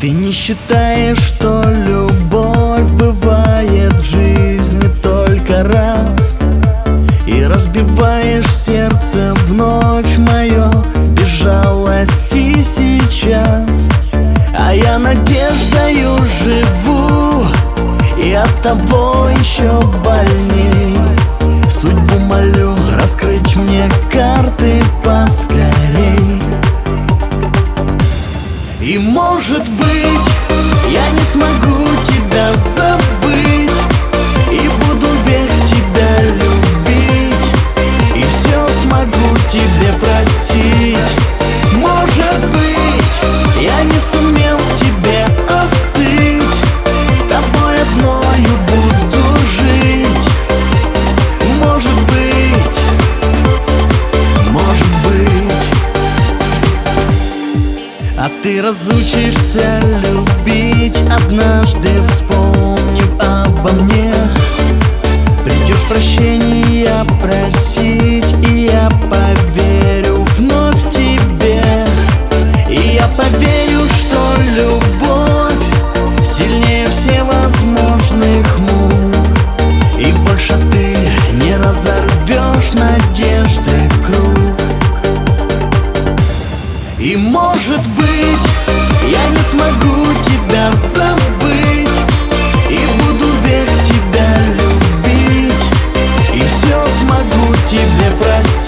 Ты не считаешь, что любовь бывает в жизни только раз? И разбиваешь сердце вновь мое без жалости сейчас. А я надеждою живу и от того еще больней. Судьбу молю раскрыть мне карты может быть я не смогу тебя забыть И буду век тебя любить. И все смогу тебе простить а ты разучишься любить. Однажды вспомнив обо мне Придешь прощения просить смогу тебя забыть И буду век тебя любить. И все смогу тебе простить